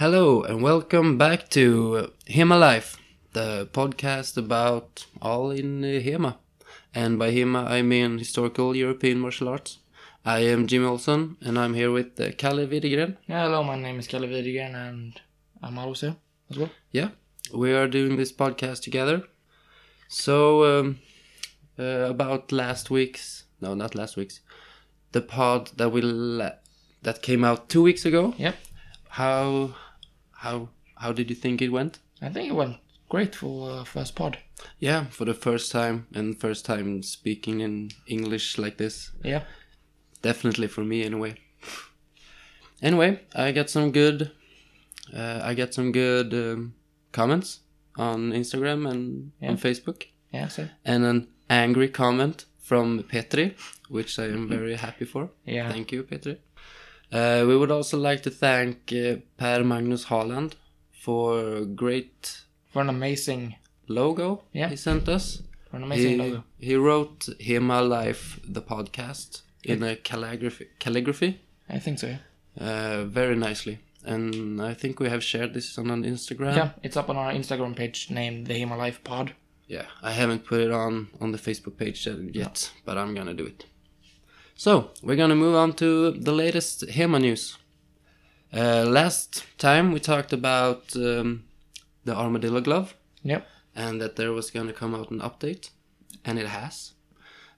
Hello and welcome back to Hema Life, the podcast about all in uh, Hema. And by Hema, I mean historical European martial arts. I am Jim Olson and I'm here with uh, Kalle Widegren. Yeah, hello, my name is Kalle Widegren and I'm also as well. Yeah, we are doing this podcast together. So, um, uh, about last week's, no, not last week's, the pod that will that came out two weeks ago. Yep. How, how, how did you think it went? I think it went great for uh, first pod. Yeah, for the first time and first time speaking in English like this. Yeah. Definitely for me anyway. Anyway, I got some good uh, I got some good um, comments on Instagram and Yeah. on Facebook Yeah, so. and an angry comment from Petri, which I am very happy for. Yeah. Thank you, Petri. Uh, we would also like to thank uh, Per Magnus Haaland for great For an amazing, logo Yeah. he sent us. for an amazing he, logo. he wrote Hema Life, the podcast, in a calligraphy, calligraphy I think so, yeah. uh, very nicely. And I think we have shared this on an Instagram. Yeah, it's up on our Instagram page named The Hema Life Pod. Yeah, I haven't put it on on the Facebook page yet, but I'm gonna do it. So we're gonna move on to the latest Hema news. Uh, last time we talked about um, the armadillo glove Yep. and that there was gonna come out an update, and it has.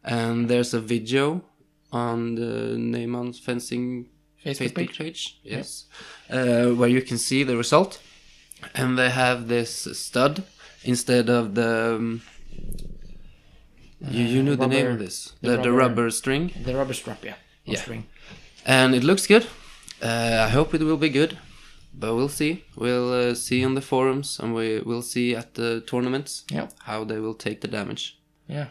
And there's a video on the Neyman's fencing Facebook, Facebook page. page, yes, uh, where you can see the result, and they have this stud instead of the. Um, you you know the name of this, the the, the rubber- rubber string, The rubber strap, yeah. Yeah. String. and it looks good. Uh, I hope it will be good, but we'll see. We'll uh, see on the forums, and we will see at the tournaments Yep. how they will take the damage. Yeah.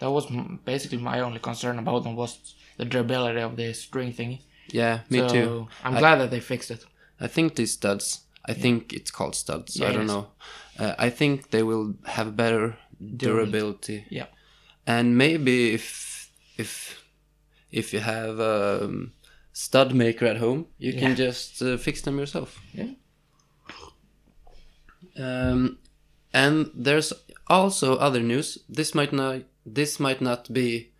That was m- basically my only concern about them was the durability of the string thing Yeah, me so too. I'm I- glad that they fixed it. I think these studs. I think it's called studs. Yeah, I don't know. Uh, I think they will have better durability. Yeah. And maybe if if if you have a stud maker at home, you can just uh, fix them yourself. Yeah. Um, and there's also other news. This might not this might not be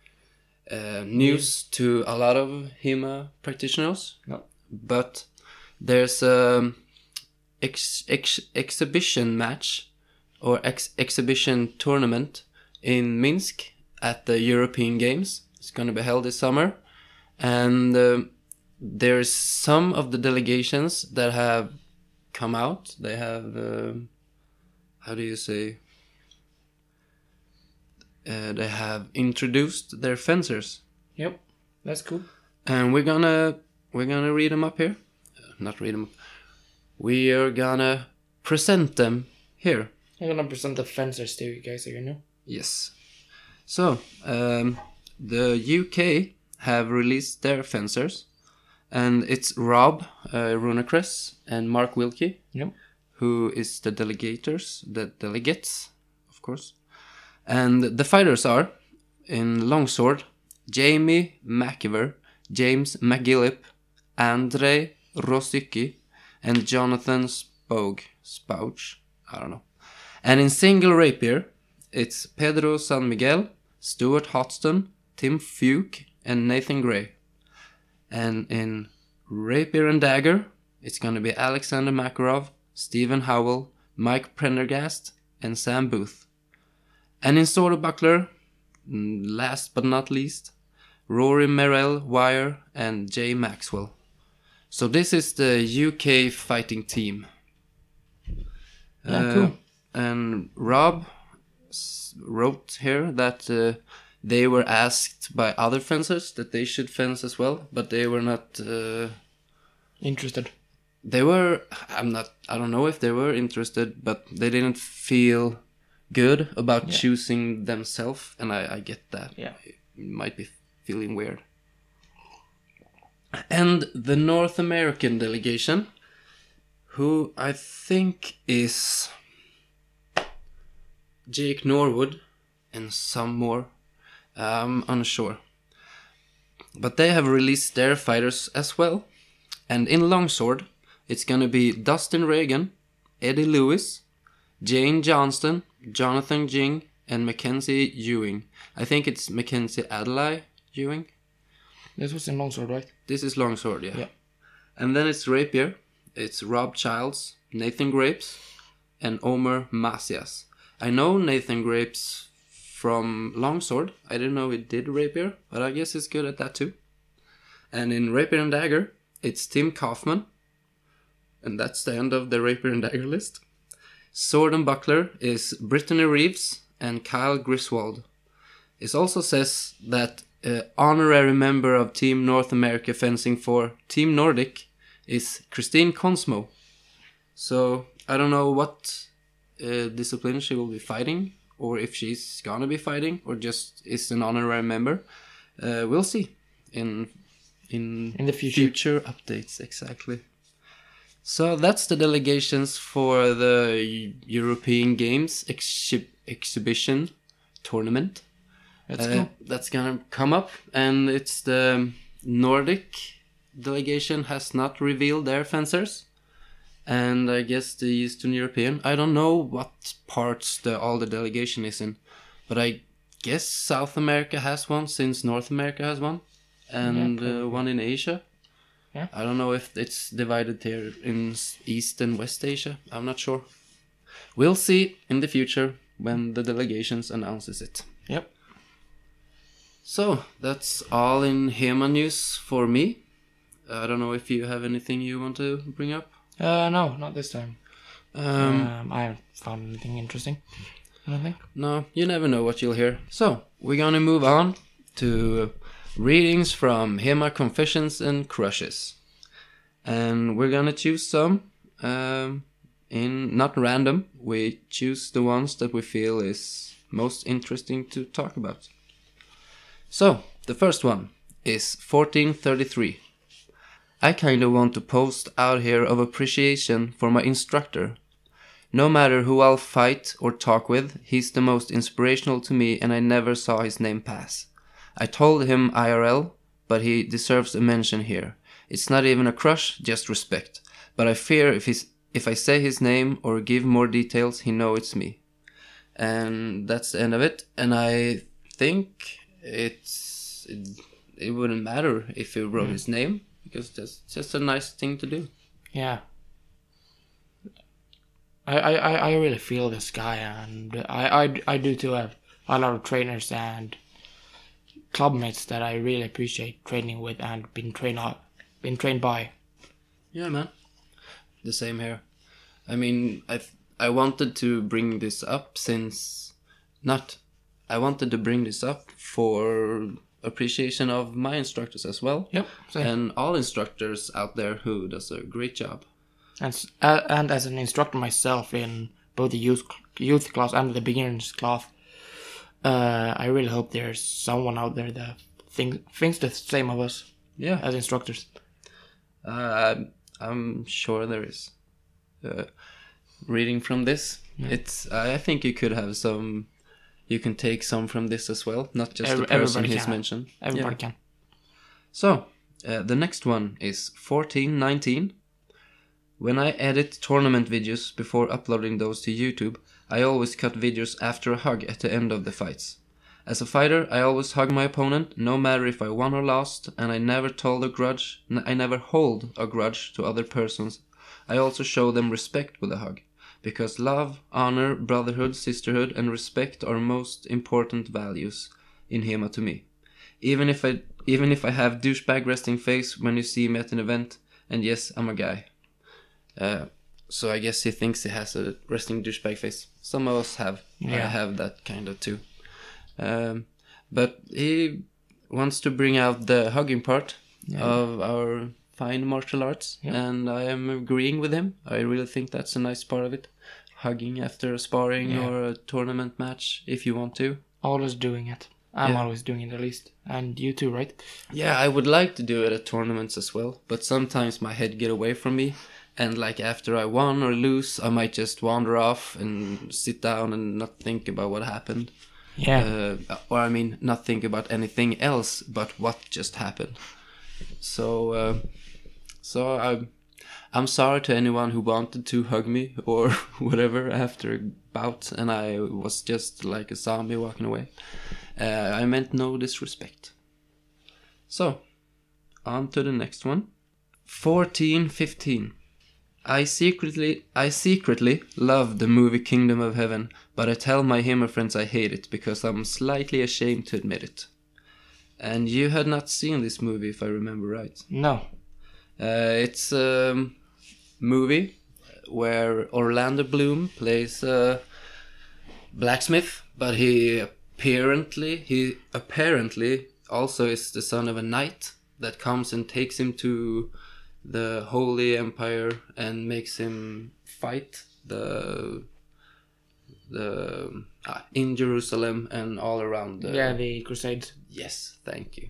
uh, news to a lot of HEMA practitioners, No. but there's a ex- ex- exhibition match or ex- exhibition tournament in Minsk at the European Games. It's going to be held this summer, and um there's some of the delegations that have come out. They have um how do you say? Uh, they have introduced their fencers, Yep. That's cool. and we're gonna we're gonna read them up here. Uh, not read them. Up. We are gonna present them here. I'm gonna present the fencers to you guys, so you know. Yes. So, um, the UK have released their fencers, and it's Rob uh, Runacres and Mark Wilkie, Yep. who is the delegators, the delegates, of course. And the fighters are in longsword Jamie McIver, James McGillip, Andre Rosicki, and Jonathan Spogue. Spouch? I don't know. And in single rapier, it's Pedro San Miguel, Stuart Hotston, Tim Fuke, and Nathan Gray. And in rapier and dagger, it's gonna be Alexander Makarov, Stephen Howell, Mike Prendergast, and Sam Booth. And in sword and buckler, mm, last but not least, Rory Merrill Wire and Jay Maxwell. So this is the UK fighting team. Yeah, Uh, cool. And Rob wrote here that uh, they were asked by other fencers that they should fence as well, but they were not. Uh, Interested. they were. I'm not. I don't know if they were interested, but they didn't feel good about Yeah. choosing themselves, and I, I get that. Yeah. You might be feeling weird. And the North American delegation, who I think is Jake Norwood and some more. Um, I'm unsure. But they have released their fighters as well. And in Longsword, it's gonna be Dustin Reagan, Eddie Lewis, Jane Johnston, Jonathan Jing, and Mackenzie Ewing. I think it's Mackenzie Adlai Ewing. This was in Longsword, right? This is longsword, yeah. Yeah. And then it's rapier. It's Rob Childs, Nathan Grapes, and Omer Masias. I know Nathan Grapes from longsword. I didn't know he did rapier, but I guess he's good at that too. And in rapier and dagger, it's Tim Kaufman. And that's the end of the rapier and dagger list. Sword and buckler is Brittany Reeves and Kyle Griswold. It also says that uh, honorary member of Team North America fencing for Team Nordic is Christine Consmo. So I don't know what uh, discipline she will be fighting, or if she's gonna be fighting, or just is an honorary member. Uh, we'll see in in In the future. future updates exactly. So that's the delegations for the European Games exhi- exhibition tournament. Let's Uh, go. That's gonna come up, and it's the Nordic delegation has not revealed their fencers, and I guess the Eastern European. I don't know what parts the all the delegation is in, but I guess South America has one since North America has one, and Yeah, uh, one in Asia. Yeah. I don't know if it's divided here in East and West Asia. I'm not sure. We'll see in the future when the delegations announces it. Yep. So that's all in HEMA news for me. I don't know if you have anything you want to bring up. Uh, no, not this time. Um, Um, I haven't found anything interesting. I don't think. no, you never know what you'll hear. So we're gonna move on to readings from HEMA confessions and crushes, and we're gonna choose some um, in not random. We choose the ones that we feel is most interesting to talk about. So the first one is 1433. I kind of want to post out here of appreciation for my instructor. No matter who I'll fight or talk with, he's the most inspirational to me and I never saw his name pass. I told him IRL, but he deserves a mention here. It's not even a crush, just respect. But I fear if he's if I say his name or give more details, he know it's me. And that's the end of it. And I think it's it, it wouldn't matter if he wrote his name because that's just a nice thing to do. Yeah. I, I, I I really feel this guy, and I, I, I do too have a lot of trainers and clubmates that I really appreciate training with and been trained out, been trained by. Yeah, man. The same here. I mean, I I wanted to bring this up since not I wanted to bring this up for appreciation of my instructors as well. Yep. So, And all instructors out there who does a great job. and uh, and as an instructor myself in both the youth youth class and the beginners class, uh, I really hope there's someone out there that thinks thinks the same of us Yeah. as instructors. Uh, I'm, I'm sure there is. Uh, reading from this, it's I think you could have some you can take some from this as well, not just Every- the person he's can. mentioned. Everybody Yeah. can. So, uh, the next one is 1419. When I edit tournament videos before uploading those to YouTube, I always cut videos after a hug at the end of the fights. As a fighter, I always hug my opponent, no matter if I won or lost, and I never told a grudge, n- I never hold a grudge to other persons. I also show them respect with a hug. Because love, honor, brotherhood, sisterhood, and respect are most important values in HEMA to me even if I even if I have douchebag resting face when you see me at an event, and yes, I'm a guy. Uh, so I guess he thinks he has a resting douchebag face. Some of us have. I Yeah. have that kind of too. Um, but he wants to bring out the hugging part of our fine martial arts, Yeah. and I am agreeing with him. I really think that's a nice part of it. Hugging after a sparring Yeah. or a tournament match, if you want to. Always doing it. I'm Yeah. always doing it at least. And you too, right? Yeah, I would like to do it at tournaments as well, but sometimes my head get away from me, and like after I won or lose, I might just wander off and sit down and not think about what happened. Yeah. Uh, or I mean, not think about anything else but what just happened. So, uh, so I, I'm sorry to anyone who wanted to hug me or whatever after a bout, and I was just like a zombie walking away. Uh, I meant no disrespect. So, on to the next one. 1415. I secretly I secretly love the movie Kingdom of Heaven, but I tell my HEMA friends I hate it because I'm slightly ashamed to admit it. And you had not seen this movie if I remember right. No. Uh, it's a movie where Orlando Bloom plays a blacksmith, but he apparently he apparently also is the son of a knight that comes and takes him to the Holy Empire and makes him fight the the uh, in Jerusalem and all around. The, Yeah, the Crusades. Yes, thank you.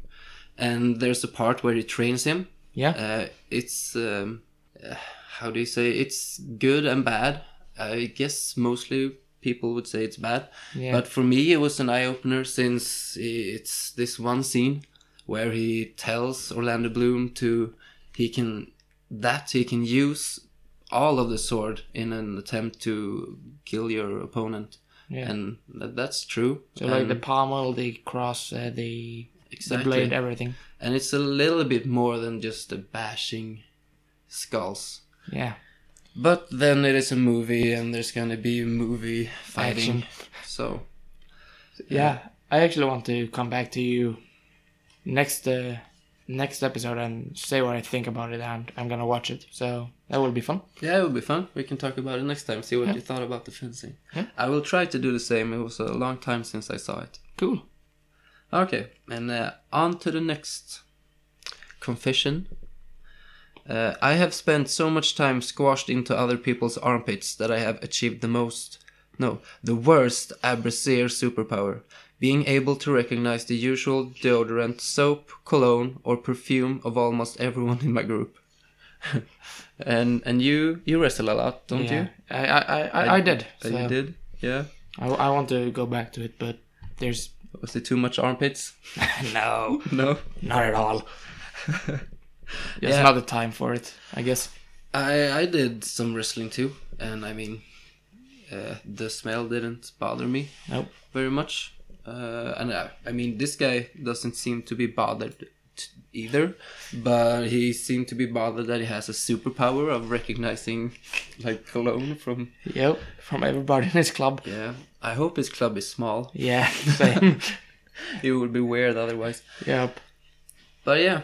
And there's a part where he trains him. Yeah. Uh, it's um, uh, how do you say? It's good and bad. I guess mostly people would say it's bad. Yeah. But for me, it was an eye opener since it's this one scene where he tells Orlando Bloom to he can that he can use all of the sword in an attempt to kill your opponent, yeah. and that, that's true. so like the pommel, the cross, uh, the exactly. the blade, everything. and it's a little bit more than just the bashing skulls. Yeah. But then it is a movie, and there's gonna be movie fighting. Action. So Yeah. I actually want to come back to you next uh, next episode and say what I think about it, and I'm gonna watch it. So that will be fun. yeah, it will be fun. We can talk about it next time. See what Yeah. you thought about the fencing. Yeah. I will try to do the same. It was a long time since I saw it. Cool. Okay, and uh, on to the next confession. Uh, I have spent so much time squashed into other people's armpits that I have achieved the most, no, the worst abrazare superpower, being able to recognize the usual deodorant, soap, cologne, or perfume of almost everyone in my group. and and you you wrestle a lot, don't yeah. you? I I I, I, I did. So You did, yeah. I, I want to go back to it, but there's Was it too much armpits? no, No. not at all. There's Yeah. not the time for it, I guess. I I did some wrestling too, and I mean, uh, the smell didn't bother me Nope. very much. Uh, and I, I mean, this guy doesn't seem to be bothered either, but he seemed to be bothered that he has a superpower of recognizing like cologne from. Yep. From everybody in his club. Yeah, I hope his club is small. Yeah. Same. It would be weird otherwise. yep. But yeah,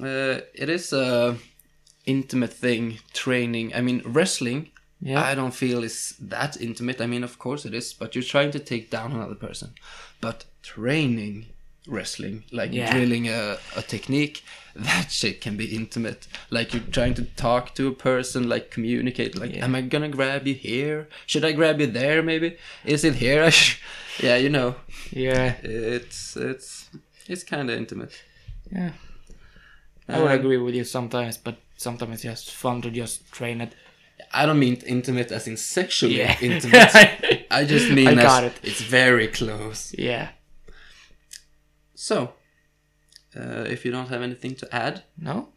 uh, it is a intimate thing. Training. I mean, wrestling. Yeah. I don't feel is that intimate. I mean, of course it is, but you're trying to take down another person. But training wrestling, like Yeah. drilling a, a technique, that shit can be intimate. Like you're trying to talk to a person, like communicate. Like, Yeah. am I gonna grab you here? Should I grab you there? Maybe is it here? I sh-? yeah, you know, yeah. it's it's it's kind of intimate. Yeah. I would Uh, agree with you sometimes, but sometimes it's just fun to just train it. I don't mean intimate as in sexually Yeah. intimate. I just mean I as got it. it's very close. Yeah. So, uh, if you don't have anything to add, No?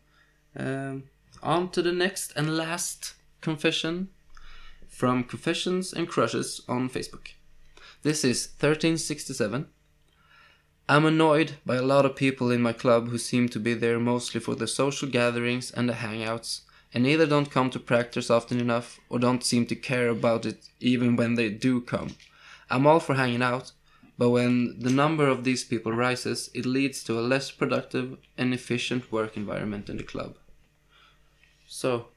um, on to the next and last confession from Confessions and Crushes on Facebook. This is 1367. I'm annoyed by a lot of people in my club who seem to be there mostly for the social gatherings and the hangouts, and either don't come to practice often enough or don't seem to care about it even when they do come. I'm all for hanging out, but when the number of these people rises, it leads to a less productive and efficient work environment in the club. So,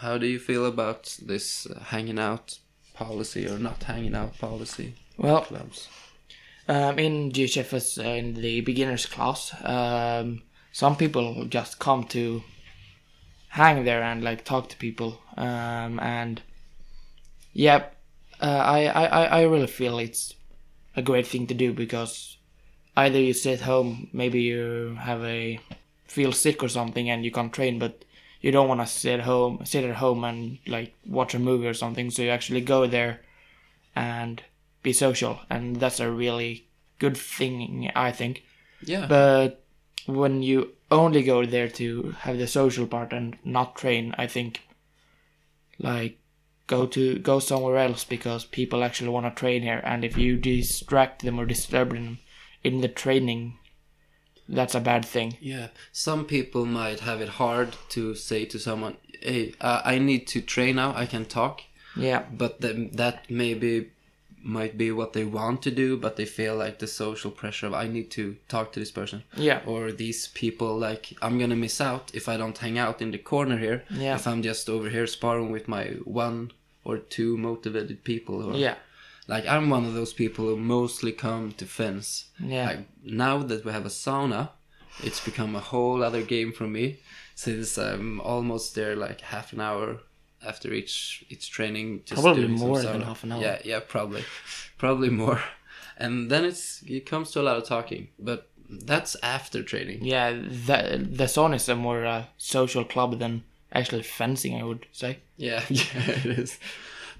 how do you feel about this uh, hanging out policy or not hanging out policy Well, clubs? um, in GHFS, uh, in the beginners class, um, some people just come to hang there and like talk to people. Um, and yeah, uh, I, I, I I really feel it's a great thing to do because either you sit home, maybe you have a feel sick or something and you can't train, but you don't want to sit at home, sit at home and like watch a movie or something. So you actually go there and be social, and that's a really good thing, I think. Yeah. But when you only go there to have the social part and not train, I think like go to go somewhere else because people actually want to train here, and if you distract them or disturb them in the training, that's a bad thing. Yeah, some people might have it hard to say to someone, "Hey, uh, I need to train now. I can talk," Yeah, but then that maybe might be what they want to do, but they feel like the social pressure of I need to talk to this person yeah, or these people. Like I'm gonna miss out if I don't hang out in the corner here. Yeah. If I'm just over here sparring with my one or two motivated people. Or, yeah, Like I'm one of those people who mostly come to fence. yeah, Like now that we have a sauna, it's become a whole other game for me. Since I'm almost there like half an hour after each each training. Just Probably more than half an hour. Yeah, yeah, probably, probably more. And then it's it comes to a lot of talking, but that's after training. yeah. The the sauna is a more uh, social club than actually fencing, I would say. Yeah, yeah, it is.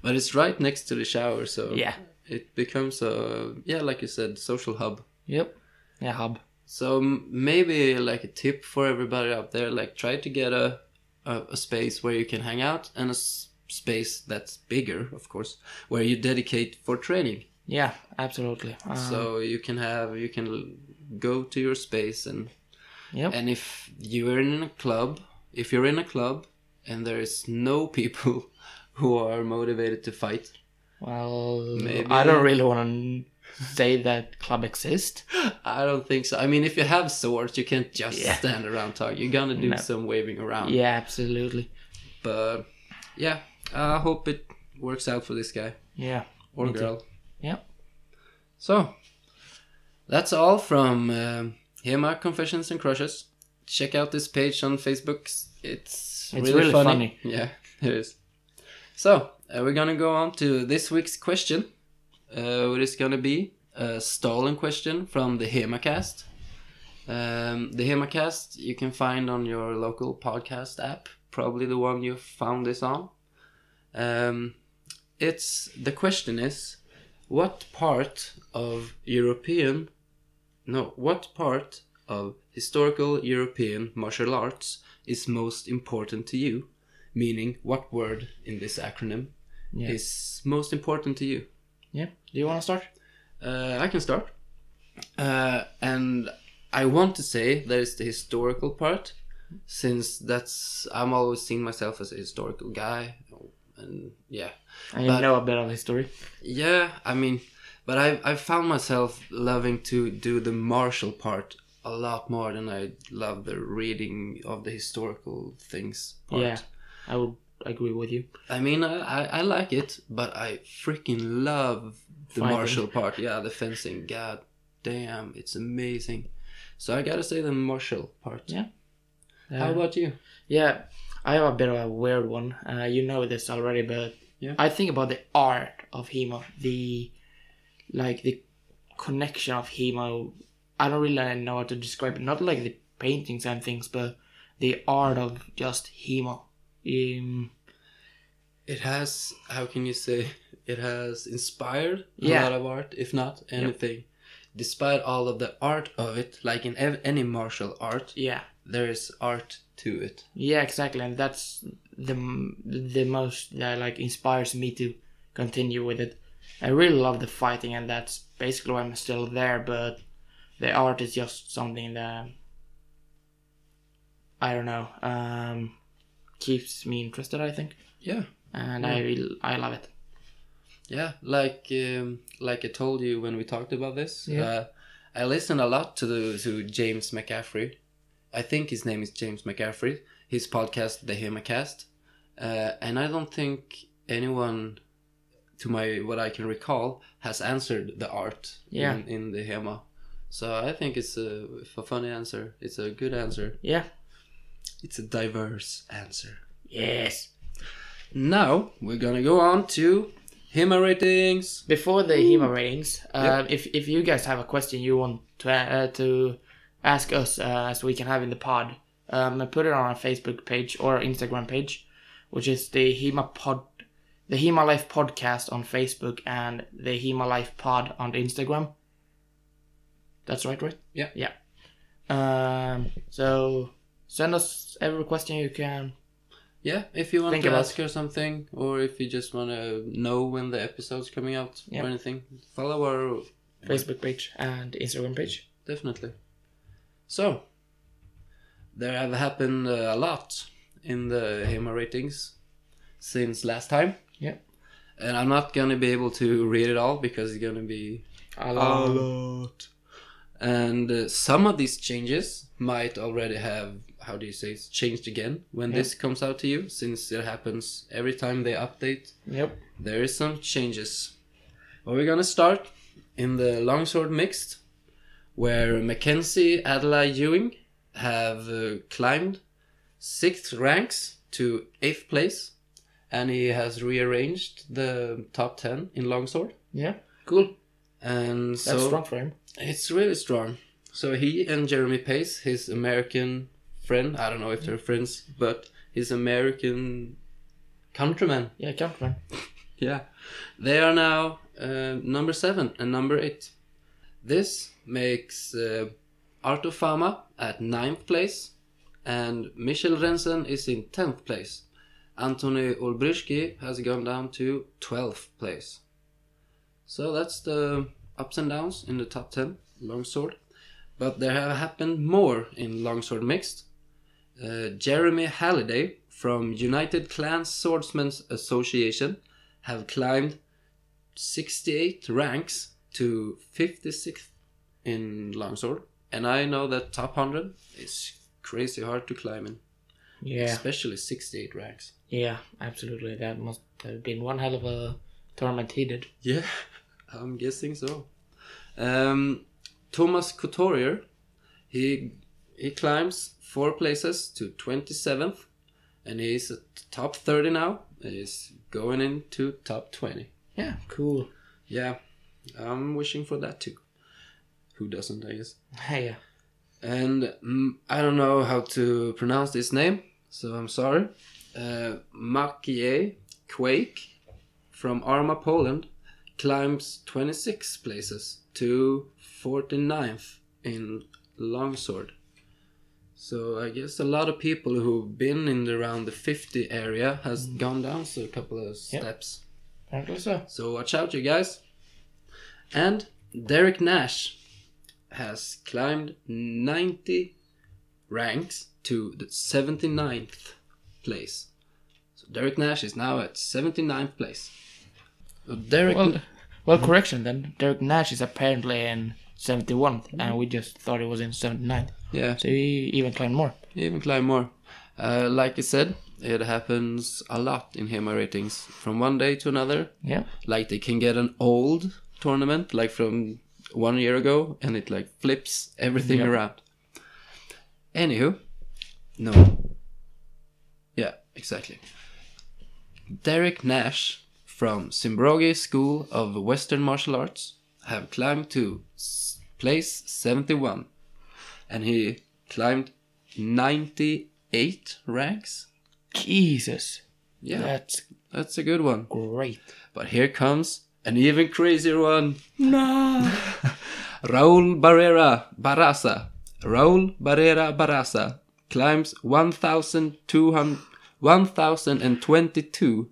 But it's right next to the shower, so Yeah. it becomes a yeah, like you said, social hub. Yep. Yeah, hub. So maybe like a tip for everybody out there, like try to get a a, a space where you can hang out and a s- space that's bigger, of course, where you dedicate for training. Yeah, absolutely. Uh, so you can have you can l- go to your space and yep. and if you're in a club, if you're in a club and there is no people who are motivated to fight, Well, Maybe- I don't really want to say that club exists. I don't think so. I mean, if you have swords, you can't just Yeah. stand around talking. You're gonna do No. some waving around. Yeah, absolutely. But yeah, I hope it works out for this guy Yeah. or Me too. girl. Yeah. So that's all from um, Hema Confessions and Crushes. Check out this page on Facebook. It's, It's really, really funny. funny. Yeah, it is. So uh, we're gonna go on to this week's question. Uh, what is gonna be a stolen question from the HemaCast. Um, the HemaCast you can find on your local podcast app, probably the one you found this on. Um, it's the question is, what part of European, no, what part of historical European martial arts is most important to you? Meaning, what word in this acronym Yeah. is most important to you? Yeah. Do you want to start? Uh, I can start. Uh, and I want to say that it's the historical part, since that's I'm always seeing myself as a historical guy, and yeah, And But- you know a bit of history. yeah. I mean, but I I found myself loving to do the martial part a lot more than I love the reading of the historical things part. Yeah. I would agree with you. I mean, I, I, I like it, but I freaking love the Fighting. martial part. Yeah, the fencing. God damn, it's amazing. So I gotta say the martial part. Yeah. How Uh, about you? Yeah, I have a bit of a weird one. Uh, you know this already, but Yeah. I think about the art of HEMA, the like the connection of HEMA. I don't really know how to describe it. Not like the paintings and things, but the art of just HEMA. Um, It has, how can you say, it has inspired a lot of art, if not anything. Despite all of the art of it, like in ev- any martial art, yeah, there is art to it. yeah, exactly, and that's the the most that like inspires me to continue with it. I really love the fighting, and that's basically why I'm still there. But the art is just something that I don't know um, keeps me interested. I think, Yeah. and I I love it. Yeah, like um, like I told you when we talked about this, Yeah. uh, I listen a lot to the to James McCaffrey. I think his name is James McCaffrey. His podcast, The Hemacast, uh, and I don't think anyone, to my what I can recall, has answered the art Yeah. in, in the Hema. So I think it's a, a funny answer. It's a good answer. Yeah. It's a diverse answer. Yes. Now we're gonna go on to Hema ratings. Before the HEMA ratings, uh, if if you guys have a question you want to uh, to ask us, uh, so we can have in the pod, um, put it on our Facebook page or Instagram page, which is the HEMA pod, the HEMA Life podcast on Facebook and the HEMA Life pod on Instagram. That's right, right? Yeah. Yeah. Um. So send us every question you can. Yeah, if you want Think to about- ask her something, or if you just want to know when the episode's coming out Yeah. or anything, follow our Facebook page and Instagram page. definitely. So, there have happened uh, a lot in the HEMA ratings since last time. Yeah. And I'm not gonna be able to read it all because it's gonna be A lot. And uh, some of these changes might already have, how do you say, it's changed again when Yeah. this comes out to you, since it happens every time they update. Yep. There is some changes. But we're gonna start in the longsword mixed, where Mackenzie Adelaide Ewing have uh, climbed six ranks to eighth place, and he has rearranged the top ten in longsword. Yeah. Cool. And That's so strong for him. It's really strong. So he and Jeremy Pace, his American friend, I don't know if they're friends, but his American countryman, Yeah, countryman. yeah, they are now uh, number seven and number eight. This makes uh, Arto Fama at ninth place, and Michel Rensen is in tenth place. Anthony Olbryski has gone down to twelfth place. So that's the ups and downs in the top ten longsword. But there have happened more in longsword mixed. Uh, Jeremy Halliday from United Clan Swordsmen's Association have climbed 68 ranks to 56th in longsword, and I know that top 100 is crazy hard to climb in, Yeah. especially 68 ranks. Yeah, absolutely. That must have been one hell of a tournament he did. Yeah, I'm guessing so. Um, Thomas Couturier, he he climbs four places to 27th, and he's at top 30 now. He's going into top 20. Yeah, cool. Yeah, I'm wishing for that too. Who doesn't, I guess. Yeah. And mm, I don't know how to pronounce this name, so I'm sorry. Uh, Makie Quake from Arma, Poland, climbs 26 places to 49th in longsword. So I guess a lot of people who've been in around the 50 area has mm-hmm. gone down so a couple of Yep. steps. Apparently so. So watch out, you guys. And Derek Nash has climbed 90 ranks to the 79th place. So Derek Nash is now at 79th place. Derek, Well, well, correction then. Derek Nash is apparently in 71th, and we just thought he was in 79. yeah, So he even climbed more. even climb more. Uh, like I said, it happens a lot in HEMA ratings from one day to another. Yeah. like they can get an old tournament like from one year ago and it like flips everything Yeah. around anywho no yeah exactly derek nash from simbrogi school of western martial arts have climbed to place 71 and he climbed 98 ranks Jesus. yeah That's that's a good one great. but here comes an even crazier one. No. Raul Barrera Barraza. Raul Barrera Barraza climbs 1,200 1,022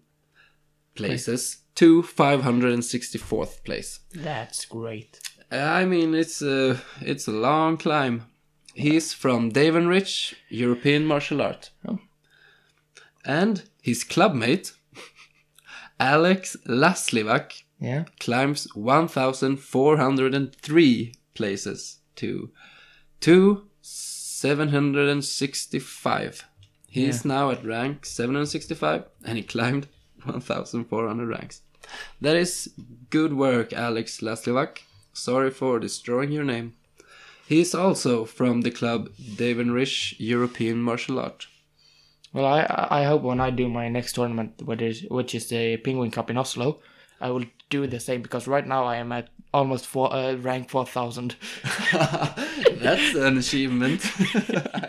places to 564th place. That's great. Uh, I mean, it's a, it's a long climb. He's from Davonridge, European martial art. Oh. And his clubmate, Alex Laslivak, Yeah. climbs 1,403 places to to 765. He's now at rank 765 and he climbed 1,400 ranks. That is good work, Alex Laslivak. Sorry for destroying your name. He's also from the club Davonridge European Martial Art. Well, I I hope when I do my next tournament, which is which is the Penguin Cup in Oslo, I will do the same because right now I am at almost four uh, rank four thousand. That's an achievement.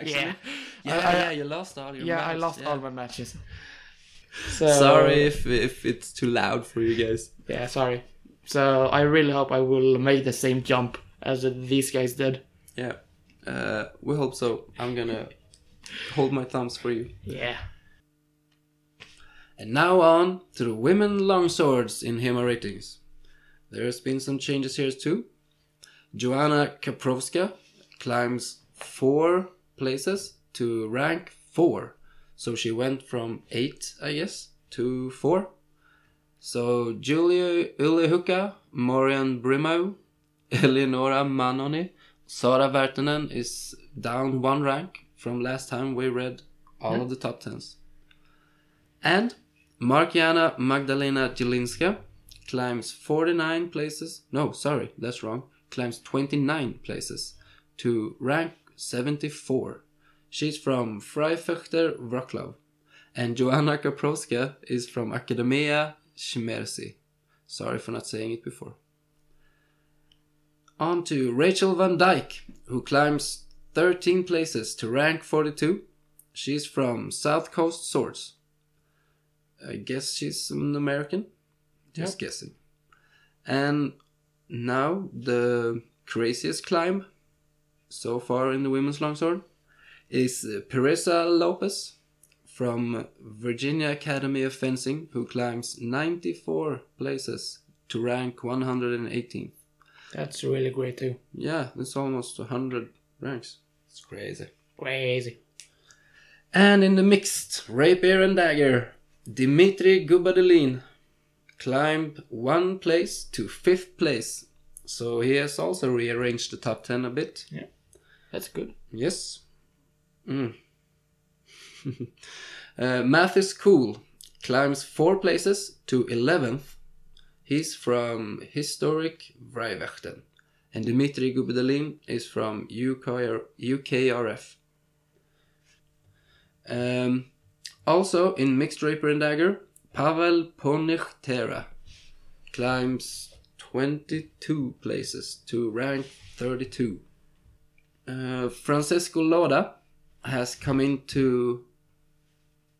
Yeah. Yeah, I- I- yeah, you lost all your Yeah, I lost yeah. all my matches. So, Sorry if if it's too loud for you guys. Yeah, sorry. So I really hope I will make the same jump as these guys did. Yeah, uh, we hope so. I'm gonna hold my thumbs for you. Yeah. And now on to the women longswords in HEMA ratings. There's been some changes here too. Joanna Kaprowska climbs four places to rank four. So she went from eight, I guess, to four. So Julia Ulehuka, Morian Brimau, Eleonora Manoni, Sara Vertanen is down one rank from last time we read all of the top tens. And Markiana Magdalena Jelinska climbs 49 places. No, sorry, that's wrong. Climbs 29 places to rank 74. She's from Freifechter Wroclaw. And Joanna Kaprowska is from Akademia Śmierci. Sorry for not saying it before. On to Rachel Van Dyke, who climbs 13 places to rank 42. She's from South Coast Swords. I guess she's an American. Just guessing. And now the craziest climb so far in the women's longsword is Pereza Lopez from Virginia Academy of Fencing, who climbs 94 places to rank 118. That's really great too. Yeah, it's almost 100 ranks. It's crazy. Crazy. And in the mixed rapier and dagger, Dimitri Gubadelin climbed one place to fifth place. So he has also rearranged the top 10 a bit. Yeah. That's good. Yes. Mm. uh, Mathis Cool climbs four places to 11th. He's from historic Vrijvechten. And Dimitri Gubadelin is from UKR, UKRF. Um, also in mixed rapier and dagger, Pavel Ponichtera climbs 22 places to rank 32. Uh, Francesco Loda has come into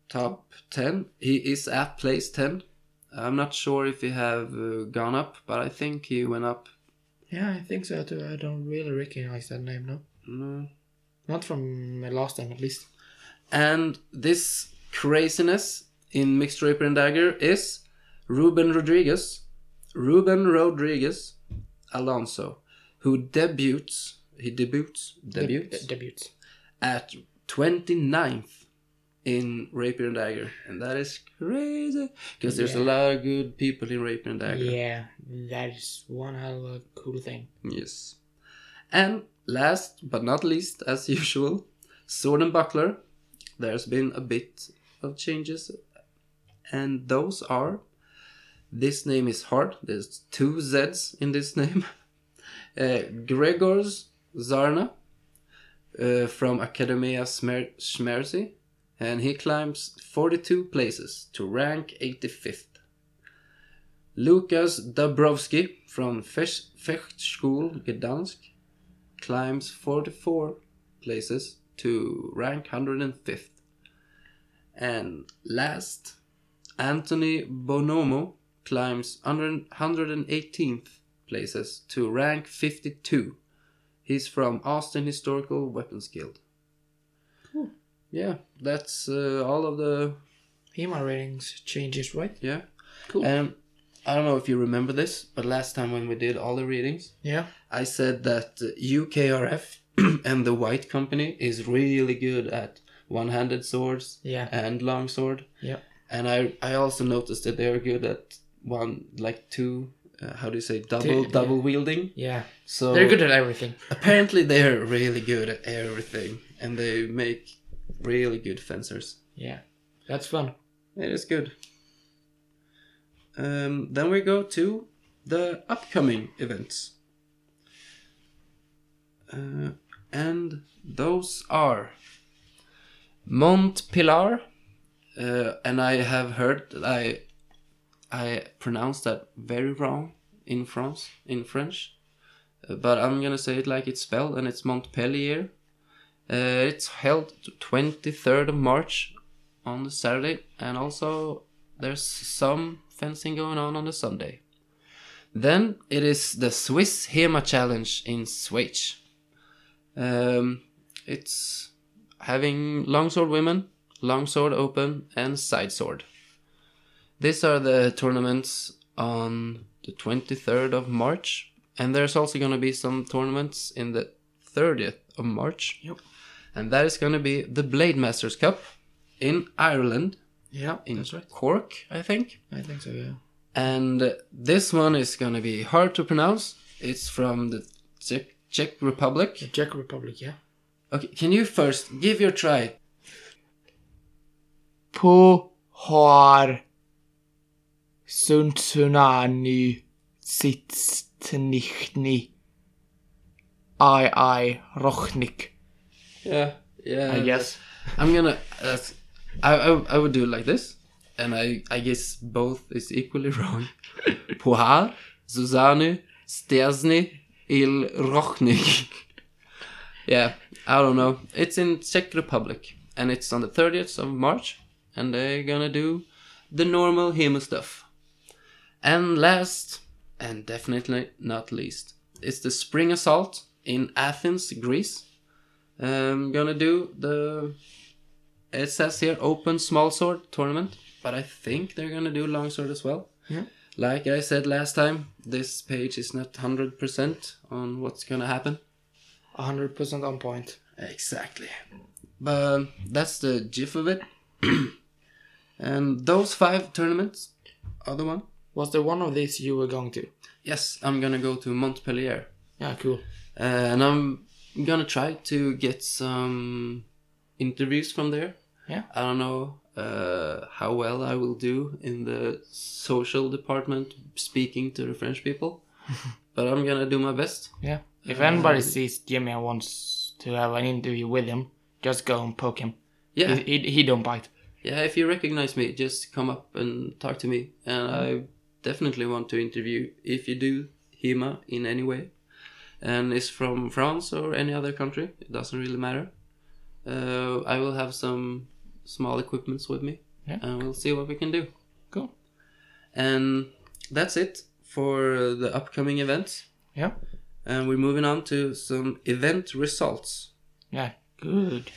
top 10. He is at place 10. I'm not sure if he have uh, gone up, but I think he went up. Yeah, I think so too. I don't really recognize that name, no. No. Not from my last time, at least. And this craziness in mixed rapier and dagger is Ruben Rodriguez, Ruben Rodriguez Alonso, who debuts. He debuts debuts Deb- debuts. at 29th in Rapier and Dagger, and that is crazy because there's a lot of good people in Rapier and Dagger. Yeah, that is one hell of a cool thing. Yes. And last but not least, as usual, Sword and Buckler. There's been a bit of changes, and those are this name is hard. There's two Z's in this name. Uh, Gregors Zarna uh, from Academia Smer- and he climbs 42 places to rank 85th. Lukas Dabrowski from Fech- Fechtschule Gdansk climbs 44 places to rank 105th. And last, Anthony Bonomo climbs 118th places to rank 52. He's from Austin Historical Weapons Guild. Cool. Yeah, that's uh, all of the HEMA ratings changes, right? yeah. Cool. Um, I don't know if you remember this, but last time when we did all the readings, yeah. I said that UKRF and the White Company is really good at one-handed swords Yeah. and longsword. Yeah. And I I also noticed that they are good at one like two. Uh, how do you say double double wielding? Yeah. So They're good at everything. apparently they're really good at everything, and they make really good fencers. Yeah. That's fun. It is good. Um, then we go to the upcoming events. Uh, and those are Mont Pilar, uh, and I have heard that I I pronounced that very wrong in France in French, Uh, but I'm gonna say it like it's spelled, and it's Montpellier. Uh, it's held 23rd of March on the Saturday, and also there's some fencing going on on the Sunday. Then it is the Swiss HEMA Challenge in Schweiz. Um, it's having longsword women, longsword open, and side sword. These are the tournaments on the 23rd of March, and there's also going to be some tournaments in the 30th of March, Yep. and that is going to be the Blade Masters Cup in Ireland, Yeah, in that's right. Cork, I think. I think so. Yeah. And this one is going to be hard to pronounce. It's from the Czech, Czech Republic. The Czech Republic. Yeah. Okay, can you first give your try? På har Suntunani Sitstnichni I I Rochnik. Yeah, yeah. I guess. I'm gonna. Uh, I, I I would do it like this, and I I guess both is equally wrong. Pohar, Zuzany, Stezny, Il Rochnik. yeah, I don't know. It's in Czech Republic, and it's on the 30th of March, and they're gonna do the normal HEMA stuff. And last, and definitely not least, is the Spring Assault in Athens, Greece. I'm gonna do the. It says here open small sword tournament, but I think they're gonna do longsword as well. Yeah. Like I said last time, this page is not 100% on what's gonna happen. hundred percent on point. Exactly. But that's the gif of it. and those five tournaments are the one. Was there one of these you were going to? Yes, I'm gonna go to Montpellier. Yeah, cool. Uh, and I'm gonna try to get some interviews from there. Yeah. I don't know uh, how well I will do in the social department speaking to the French people, but I'm gonna do my best. Yeah. If Uh, anybody sees Jimmy and wants to have an interview with him, just go and poke him. Yeah, He, he, he don't bite. yeah. If you recognize me, just come up and talk to me, and I definitely want to interview if you do HEMA in any way, and is from France or any other country. It doesn't really matter. Uh, I will have some small equipments with me, Yeah. and we'll see what we can do. Cool. And that's it for the upcoming events. Yeah. And we're moving on to some event results. Yeah. Good.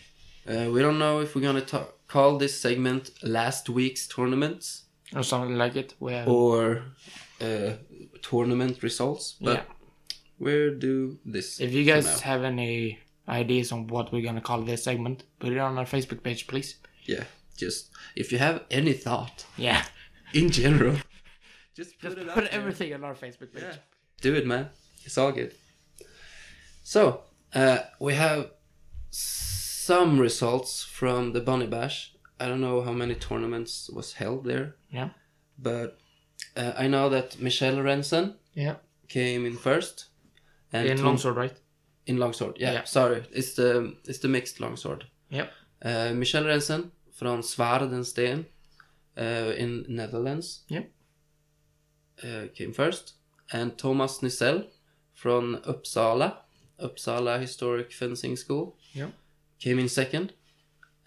Uh, we don't know if we're gonna ta- call this segment last week's tournaments Or something like it. Where or uh, tournament results, but yeah. we'll do this. If you guys have any ideas on what we're gonna call this segment, put it on our Facebook page, please. yeah, just if you have any thought Yeah. in general, just put Just it put, out there. everything on our Facebook page. Yeah. Do it, man. It's all good. So, uh, we have some results from the Bunny Bash. I don't know how many tournaments was held there, Yeah. but uh, I know that Michelle Rensen Yeah. came in first. And In Tom- longsword, right? In longsword, yeah. Yeah. Sorry, it's the it's the mixed longsword. Yep. Uh, Michelle Rensen from Zwaardenstein uh, in Netherlands. Yep. Uh, came first, and Thomas Nissel from Uppsala, Uppsala Historic Fencing School. Yep. Came in second,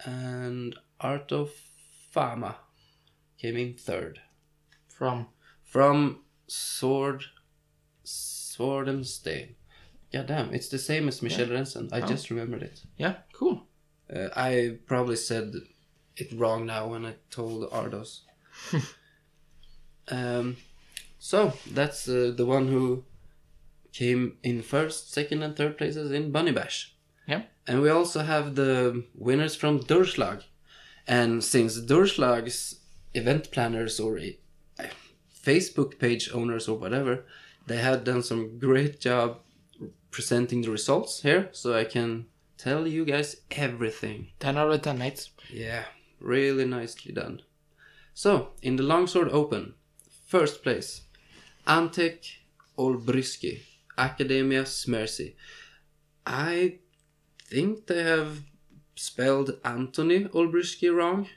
and Art of Fama came in third. From From Sword Swordenstein. Yeah, damn, it's the same as Michelle Rensen. I Oh. just remembered it. yeah, cool. Uh, I probably said it wrong now when I told Ardos. um, so that's uh, the one who came in first, second, and third places in Bunny Bash. Yeah. And we also have the winners from Durslag. And since Durslag's event planners or uh, Facebook page owners or whatever, they had done some great job presenting the results here, so I can tell you guys everything. Ten out of ten, mates. Yeah, really nicely done. So, in the Longsword Open, first place, Antek Olbryski, Akademia Szermierzy. I think they have spelled Anthony Olbryski wrong.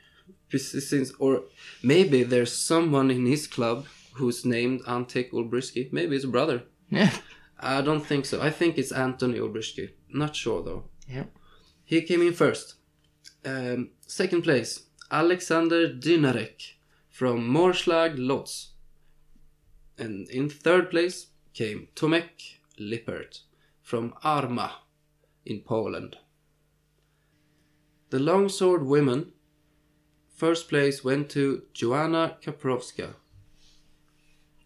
Since, or maybe there's someone in his club who's named Antek Olbryski. Maybe his brother. Yeah. I don't think so. I think it's Anthony Olbryski. Not sure though. Yeah. He came in first. Um, second place, Alexander Dynarek from Morslag Lodz. And in third place came Tomek Lippert from Arma in Poland. The longsword women, First place went to Joanna Kaprowska.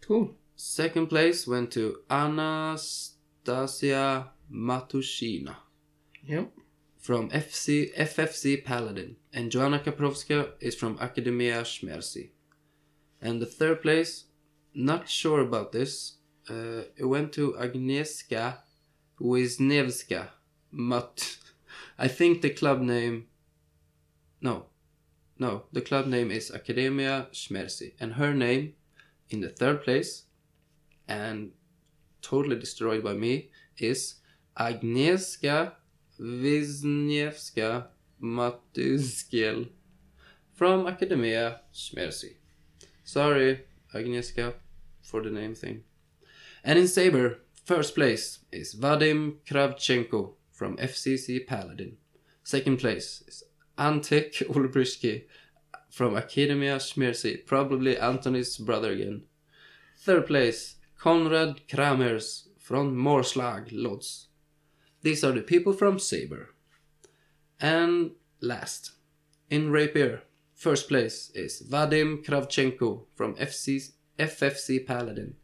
Cool. Second place went to Anastasia Matushina Yep. from FC FFC Paladin, and Joanna Kaprowska is from Akademia Szermierzy. And the third place, not sure about this, uh, it went to Agnieszka Wisniewska. Mat. I think the club name. No, no, the club name is Akademia Szermierzy, and her name in the third place, and totally destroyed by me, is Agnieszka Wisniewska Matuskiel from Akademia Szermierzy. Sorry, Agnieszka, for the name thing. And in Saber, first place is Vadim Kravchenko from FCC Paladin. Second place is Antek Olbrysky from Akademia Szermierzy, probably Anthony's brother again. Third place, Konrad Kramers from Morslag Lodz. These are the people from Saber. And last, in Rapier, first place is Vadim Kravchenko from FC, FFC Paladin.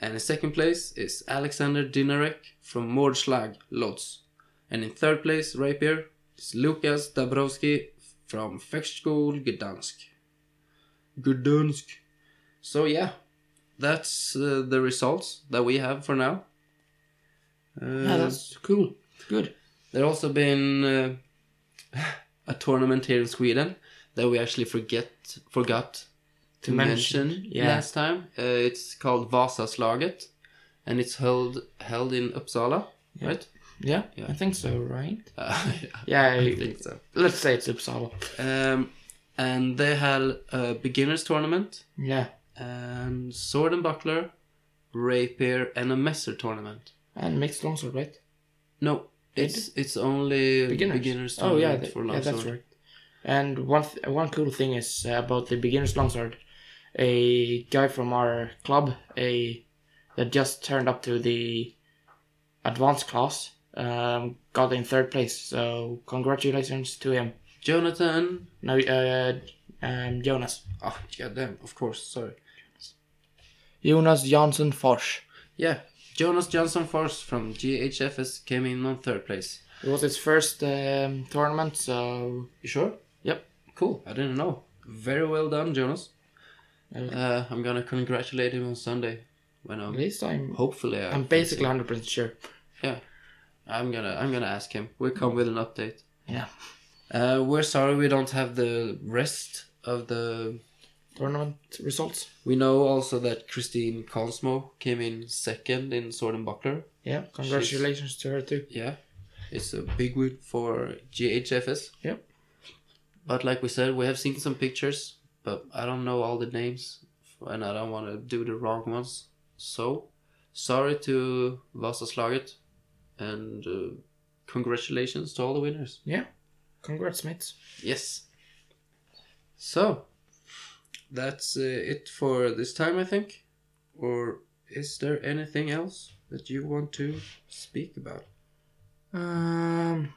And in second place is Alexander Dynarek from Mordslag Lodz. And in third place, Rapier, is Lukas Dabrowski from Fechtschule Gdansk. Gdansk. So yeah, that's uh, the results that we have for now. Uh, Yeah, that's cool. Good. there also been uh, a tournament here in Sweden that we actually forget forgot to mention, mention, yeah. last time. Uh, it's called Vasaslaget, and it's held held in Uppsala, Yeah. right? Yeah, Yeah. I think so, right? Uh, Yeah, I I, think so. let's say it's Uppsala. Um, and they had a beginners tournament, Yeah. and sword and buckler, rapier, and a messer tournament. And mixed longsword, right? No, it's it's only Beginners. beginners, oh yeah, tournament th- for yeah, that's longsword. right. And one th- one cool thing is uh, about the beginners longsword. A guy from our club, a that just turned up to the advanced class, um, got in third place. So congratulations to him. Jonathan. No, uh, um, Jonas. Oh, goddamn! Of course, sorry. Jonas Jansson Fors. Yeah, Jonas Jansson Fors from GHFS came in on third place. It was his first um, tournament, so You sure? Yep. Cool. I didn't know. Very well done, Jonas. Uh, Uh, I'm gonna congratulate him on Sunday when I'm. At least I'm Hopefully, I I'm basically hundred percent sure. I'm gonna I'm gonna ask him. We'll come with an update. Yeah. Uh, we're sorry we don't have the rest of the. Tournament results. We know also that Christine Consmo came in second in Sword and Buckler. Yeah, congratulations to her too. Yeah, it's a big win for GHFS. Yep. But like we said, we have seen some pictures, but I don't know all the names, and I don't want to do the wrong ones. So, sorry to Vasaslaget, and uh, congratulations to all the winners. Yeah, congrats, mates. Yes. So, that's uh, it for this time, I think. Or is there anything else that you want to speak about? Um,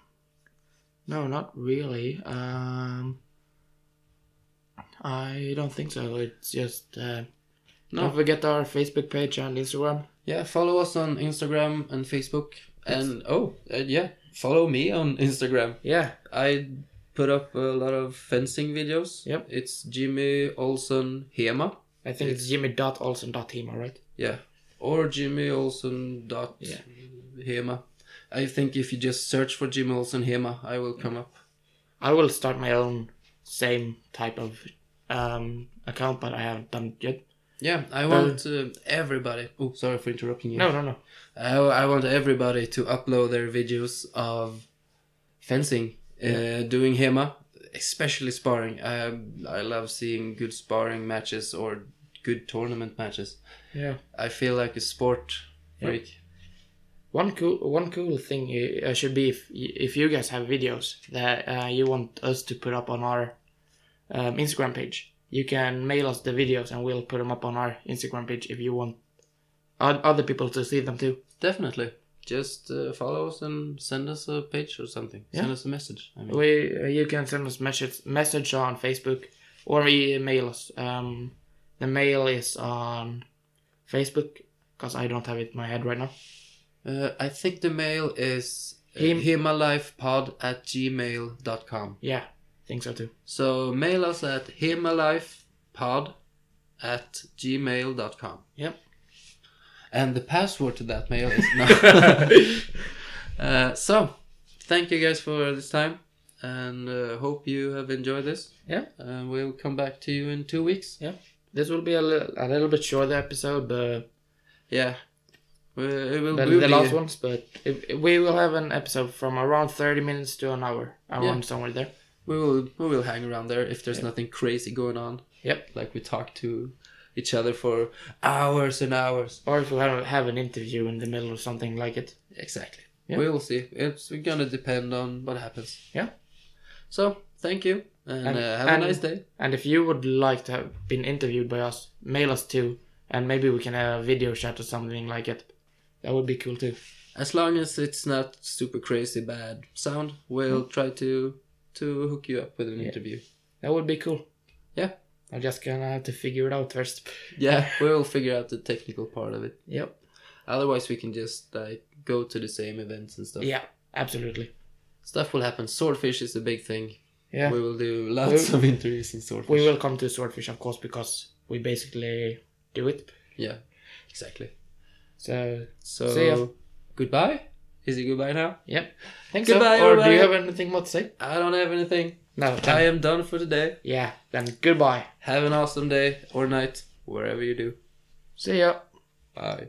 no, not really. Um, I don't think so. It's just uh, No. don't forget our Facebook page and Instagram. Yeah, follow us on Instagram and Facebook. And oh, uh, yeah, follow me on Instagram. Yeah, I put up a lot of fencing videos. Yep. It's Jimmy Olson Hema. I think it's Jimmy dot Olson dot Hema, right? Yeah. Or Jimmy Olson dot Yeah. Hema. I think if you just search for Jimmy Olson Hema, I will come up. I will start my own same type of um account, but I haven't done it yet. Yeah, I want uh, everybody. Oh, sorry for interrupting you. No, no, no. I, I want everybody to upload their videos of fencing, uh, doing HEMA, especially sparring. I, I love seeing good sparring matches or good tournament matches. Yeah. I feel like a sport Yeah. One cool one cool thing uh, should be if if you guys have videos that uh, you want us to put up on our um, Instagram page, you can mail us the videos and we'll put them up on our Instagram page if you want other people to see them too. Definitely. just uh, follow us and send us a page or something. Yeah. Send us a message. I mean, We uh, you can send us message message on Facebook or email us. Um, the mail is on Facebook because I don't have it in my head right now. uh, I think the mail is uh, Him- hemalifepod at gmail.com. Yeah, think so too. So mail us at hemalifepod at gmail.com. Yep. And the password to that mail is no. uh, so, thank you guys for this time, and uh, hope you have enjoyed this. Yeah. Uh, we'll come back to you in two weeks. Yeah. This will be a little, a little bit shorter episode, but Yeah. We- It will the, the last ones. But if, if we will have an episode from around thirty minutes to an hour, around Yeah. somewhere there. We will we will hang around there if there's Yeah. nothing crazy going on. Yep. Like we talk to each other for hours and hours. Or if we have, have an interview in the middle or something like it. Exactly. Yeah. We will see. It's gonna depend on what happens. Yeah. So thank you and, And- uh, have and- a nice day. And if you would like to have been interviewed by us, mail us too, and maybe we can have a video chat or something like it. That would be cool too. As long as it's not super crazy bad sound, we'll try to to hook you up with an Yeah. interview. That would be cool. Yeah. I'm just gonna have to figure it out first. Yeah, we'll figure out the technical part of it. Yep. Otherwise, we can just like go to the same events and stuff. Yeah, absolutely. Stuff will happen. Swordfish is a big thing. Yeah. We will do lots We- of interviews in Swordfish. We will come to Swordfish, of course, because we basically do it. Yeah, exactly. So, So, See ya. goodbye. Is it goodbye now? yep. Thanks. Goodbye, so. Or do you have anything more to say? I don't have anything. No. Then, I am done for today. yeah. Then goodbye. Have an awesome day or night, wherever you do. See ya. Bye.